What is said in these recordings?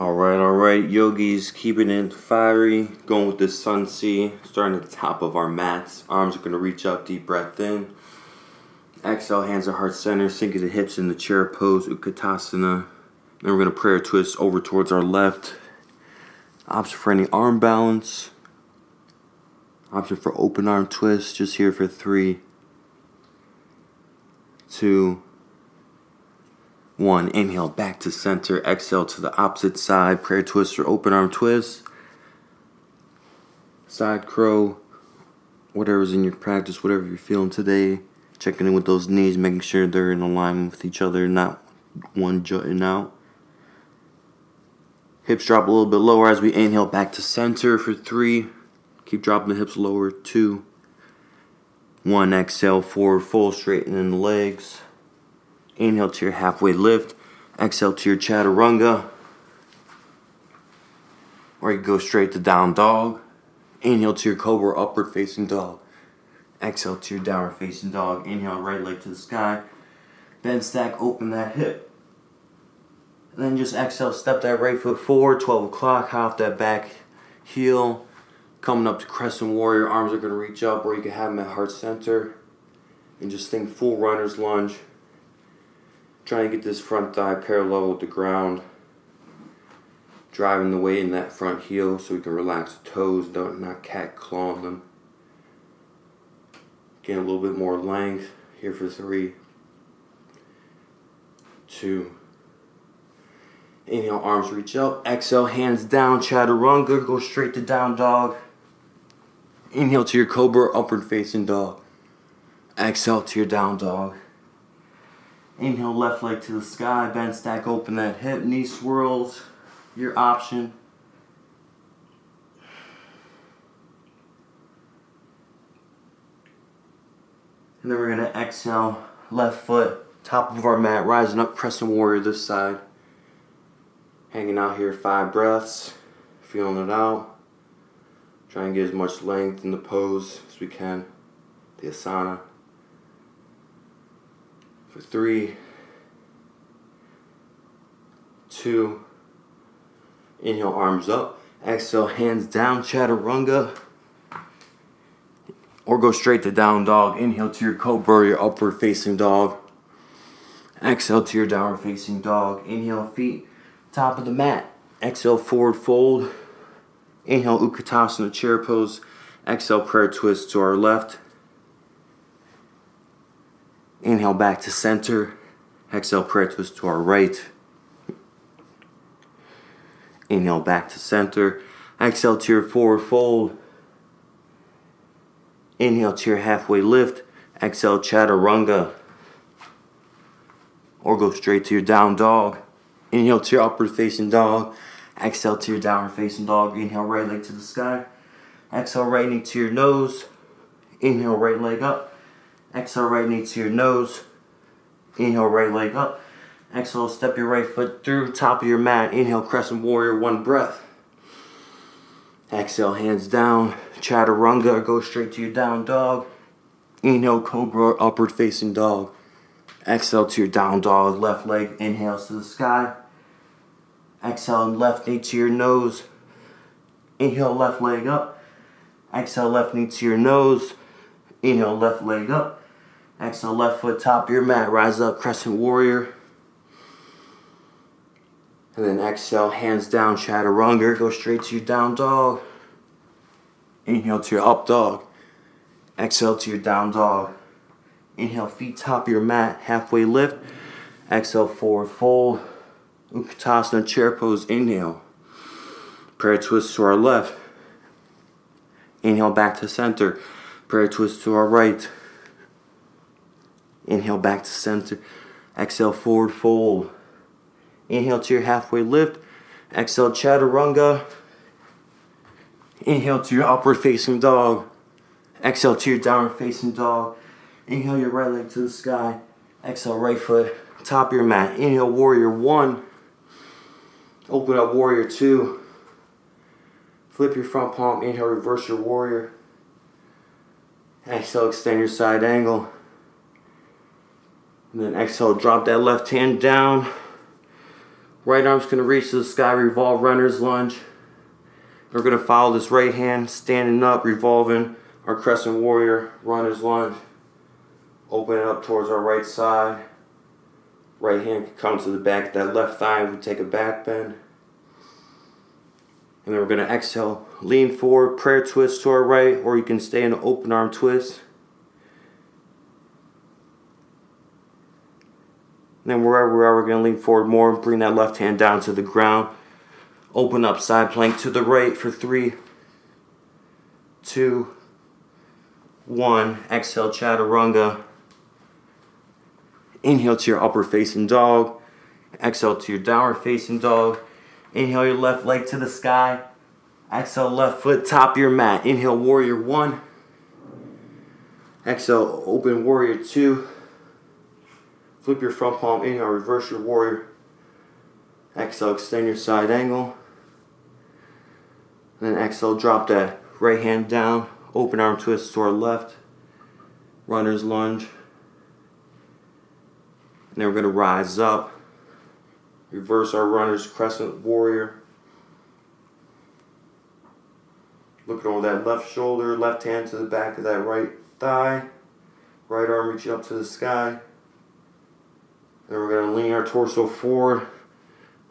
All right, all right, yogis, keeping it fiery, going with the Sun C, starting at the top of our mats. Arms are going to reach up, deep breath in. Exhale, hands at heart center, sinking the hips in the chair pose, Utkatasana. Then we're going to prayer twist over towards our left. Option for any arm balance. Option for open arm twist, just here for three, two, one, inhale back to center. Exhale to the opposite side. Prayer twist or open arm twist. Side crow. Whatever's in your practice, whatever you're feeling today. Checking in with those knees, making sure they're in alignment with each other, not one jutting out. Hips drop a little bit lower as we inhale back to center for three. Keep dropping the hips lower. Two. One. Exhale forward, full straightening the legs. Inhale to your halfway lift. Exhale to your chaturanga. Or you go straight to down dog. Inhale to your cobra upward facing dog. Exhale to your downward facing dog. Inhale right leg to the sky. Bend stack, open that hip. And then just exhale, step that right foot forward, 12 o'clock, hop that back heel. Coming up to crescent warrior, arms are going to reach up, or you can have them at heart center. And just think full runner's lunge. Trying to get this front thigh parallel with the ground. Driving the weight in that front heel so we can relax the toes, don't not cat claw them. Get a little bit more length here for three, two. Inhale, arms reach up. Exhale, hands down, chaturanga. Go straight to down dog. Inhale to your cobra, upward facing dog. Exhale to your down dog. Inhale, left leg to the sky, bend, stack, open that hip, knee swirls, your option. And then we're gonna exhale, left foot, top of our mat, rising up, crescent warrior this side. Hanging out here five breaths, feeling it out. Try and get as much length in the pose as we can, the asana. Three, two, inhale, arms up. Exhale, hands down, chaturanga. Or go straight to down dog. Inhale to your cobra, your upward facing dog. Exhale to your downward facing dog. Inhale, feet top of the mat. Exhale, forward fold. Inhale, Utkatasana chair pose. Exhale, prayer twist to our left. Inhale back to center. Exhale, prayer twist to our right. Inhale back to center. Exhale to your forward fold. Inhale to your halfway lift. Exhale, chaturanga. Or go straight to your down dog. Inhale to your upward facing dog. Exhale to your downward facing dog. Inhale, right leg to the sky. Exhale, right knee to your nose. Inhale, right leg up. Exhale, right knee to your nose. Inhale, right leg up. Exhale, step your right foot through top of your mat. Inhale, crescent warrior, one breath. Exhale, hands down. Chaturanga, go straight to your down dog. Inhale, cobra, upward facing dog. Exhale to your down dog, left leg inhales to the sky. Exhale, left knee to your nose. Inhale, left leg up. Exhale, left knee to your nose. Inhale, left leg up. Exhale, left foot top your mat. Rise up, crescent warrior. And then exhale, hands down, chaturanga. Go straight to your down dog. Inhale to your up dog. Exhale to your down dog. Inhale, feet top your mat, halfway lift. Exhale, forward fold. Utkatasana chair pose. Inhale. Prayer twist to our left. Inhale back to center. Prayer twist to our right. Inhale back to center. Exhale, forward fold. Inhale to your halfway lift. Exhale, chaturanga. Inhale to your upward facing dog. Exhale to your downward facing dog. Inhale your right leg to the sky. Exhale, right foot, top of your mat. Inhale, warrior one. Open up, warrior two. Flip your front palm. Inhale, reverse your warrior. Exhale, extend your side angle. And then exhale, drop that left hand down. Right arm's to reach to the sky, revolve runner's lunge. We're to follow this right hand, standing up, revolving our crescent warrior, runner's lunge. Open it up towards our right side. Right hand can come to the back of that left thigh. We take a back bend. And then we're to exhale, lean forward, prayer twist to our right, or you can stay in an open arm twist. Then wherever we are, we're going to lean forward more, and bring that left hand down to the ground. Open up side plank to the right for three, two, one. Exhale, chaturanga. Inhale to your upper facing dog. Exhale to your downward facing dog. Inhale your left leg to the sky. Exhale, left foot, top your mat. Inhale, warrior one. Exhale, open warrior two. Flip your front palm. in Inhale, reverse your warrior. Exhale, extend your side angle. And then exhale, drop that right hand down. Open arm twist to our left. Runner's lunge. And then we're going to rise up. Reverse our runner's crescent warrior. Looking over that left shoulder, left hand to the back of that right thigh. Right arm reaching up to the sky. Then we're going to lean our torso forward.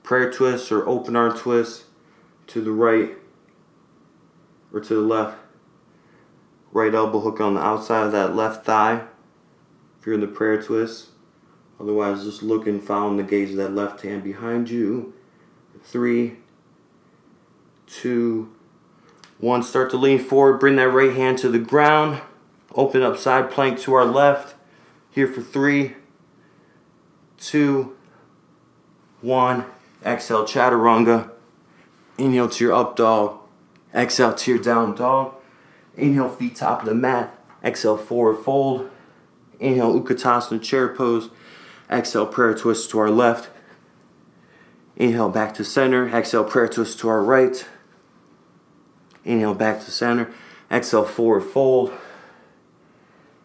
Prayer twist or open arm twist to the right or to the left. Right elbow hook on the outside of that left thigh if you're in the prayer twist. Otherwise, just looking, following the gaze of that left hand behind you. Three, two, one. Start to lean forward. Bring that right hand to the ground. Open up side plank to our left. Here for three, two, one. Exhale, chaturanga. Inhale to your up dog. Exhale to your down dog. Inhale, feet top of the mat. Exhale, forward fold. Inhale, Utkatasana chair pose. Exhale, prayer twist to our left. Inhale, back to center. Exhale, prayer twist to our right. Inhale, back to center. Exhale, forward fold.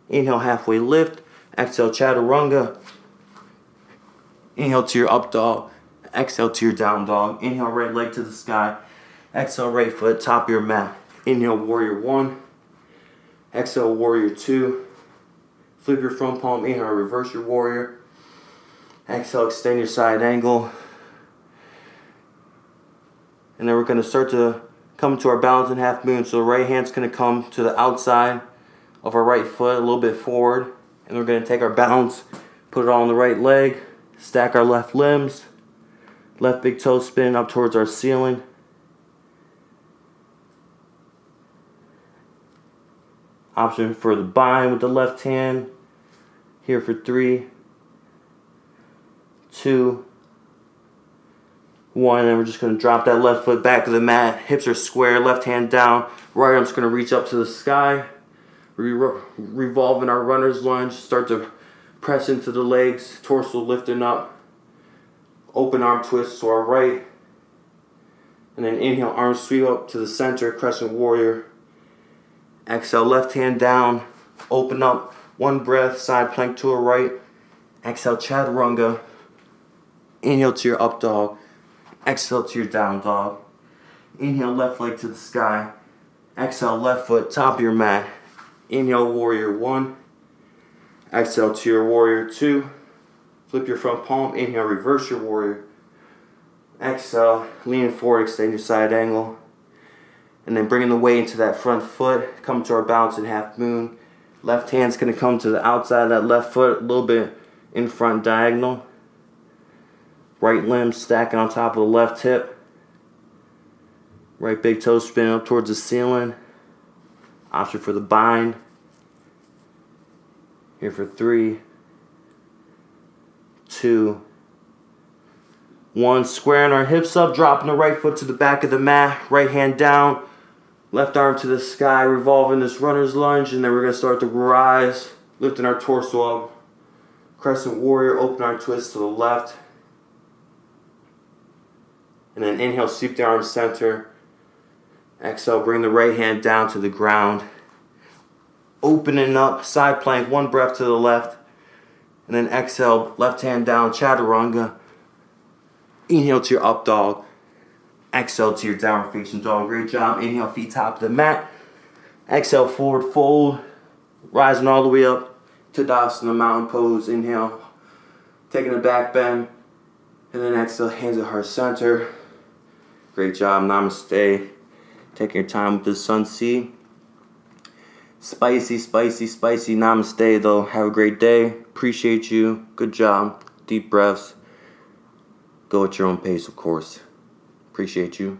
Inhale, halfway lift. Exhale, chaturanga. Inhale to your up dog. Exhale to your down dog. Inhale, right leg to the sky. Exhale, right foot, top of your mat. Inhale, warrior one. Exhale, warrior two. Flip your front palm. Inhale, reverse your warrior. Exhale, extend your side angle. And then we're going to start to come to our balance in half moon. So the right hand's going to come to the outside of our right foot, a little bit forward. And we're going to take our balance, put it on the right leg, stack our left limbs, left big toe spin up towards our ceiling. Option for the bind with the left hand. Here for three, two, one. And we're just going to drop that left foot back to the mat. Hips are square, left hand down. Right arm's going to reach up to the sky. Re- revolving our runner's lunge. Start to press into the legs, torso lifting up. Open arm twist to our right. And then inhale, arms sweep up to the center, crescent warrior. Exhale, left hand down. Open up. One breath, side plank to our right. Exhale, chaturanga. Inhale to your up dog. Exhale to your down dog. Inhale, left leg to the sky. Exhale, left foot, top of your mat. Inhale, warrior one. Exhale to your warrior two. Flip your front palm. Inhale, reverse your warrior. Exhale, lean forward, extend your side angle. And then bringing the weight into that front foot. Come to our balance in half moon. Left hand's gonna come to the outside of that left foot, a little bit in front diagonal. Right limb stacking on top of the left hip. Right big toe spinning up towards the ceiling. Option for the bind. Here for three, two, one. Squaring our hips up, dropping the right foot to the back of the mat, right hand down, left arm to the sky, revolving this runner's lunge, and then we're gonna start to rise, lifting our torso up. Crescent warrior, open our twist to the left. And then inhale, sweep the arms center. Exhale, bring the right hand down to the ground. Opening up, side plank, one breath to the left. And then exhale, left hand down, chaturanga. Inhale to your up dog. Exhale to your downward facing dog. Great job. Inhale, feet top of the mat. Exhale, forward fold. Rising all the way up to Tadasana mountain pose. Inhale. Taking a back bend. And then exhale, hands at heart center. Great job. Namaste. Taking your time with the Sun C. Spicy, spicy, spicy. Namaste, though. Have a great day. Appreciate you. Good job. Deep breaths. Go at your own pace, of course. Appreciate you.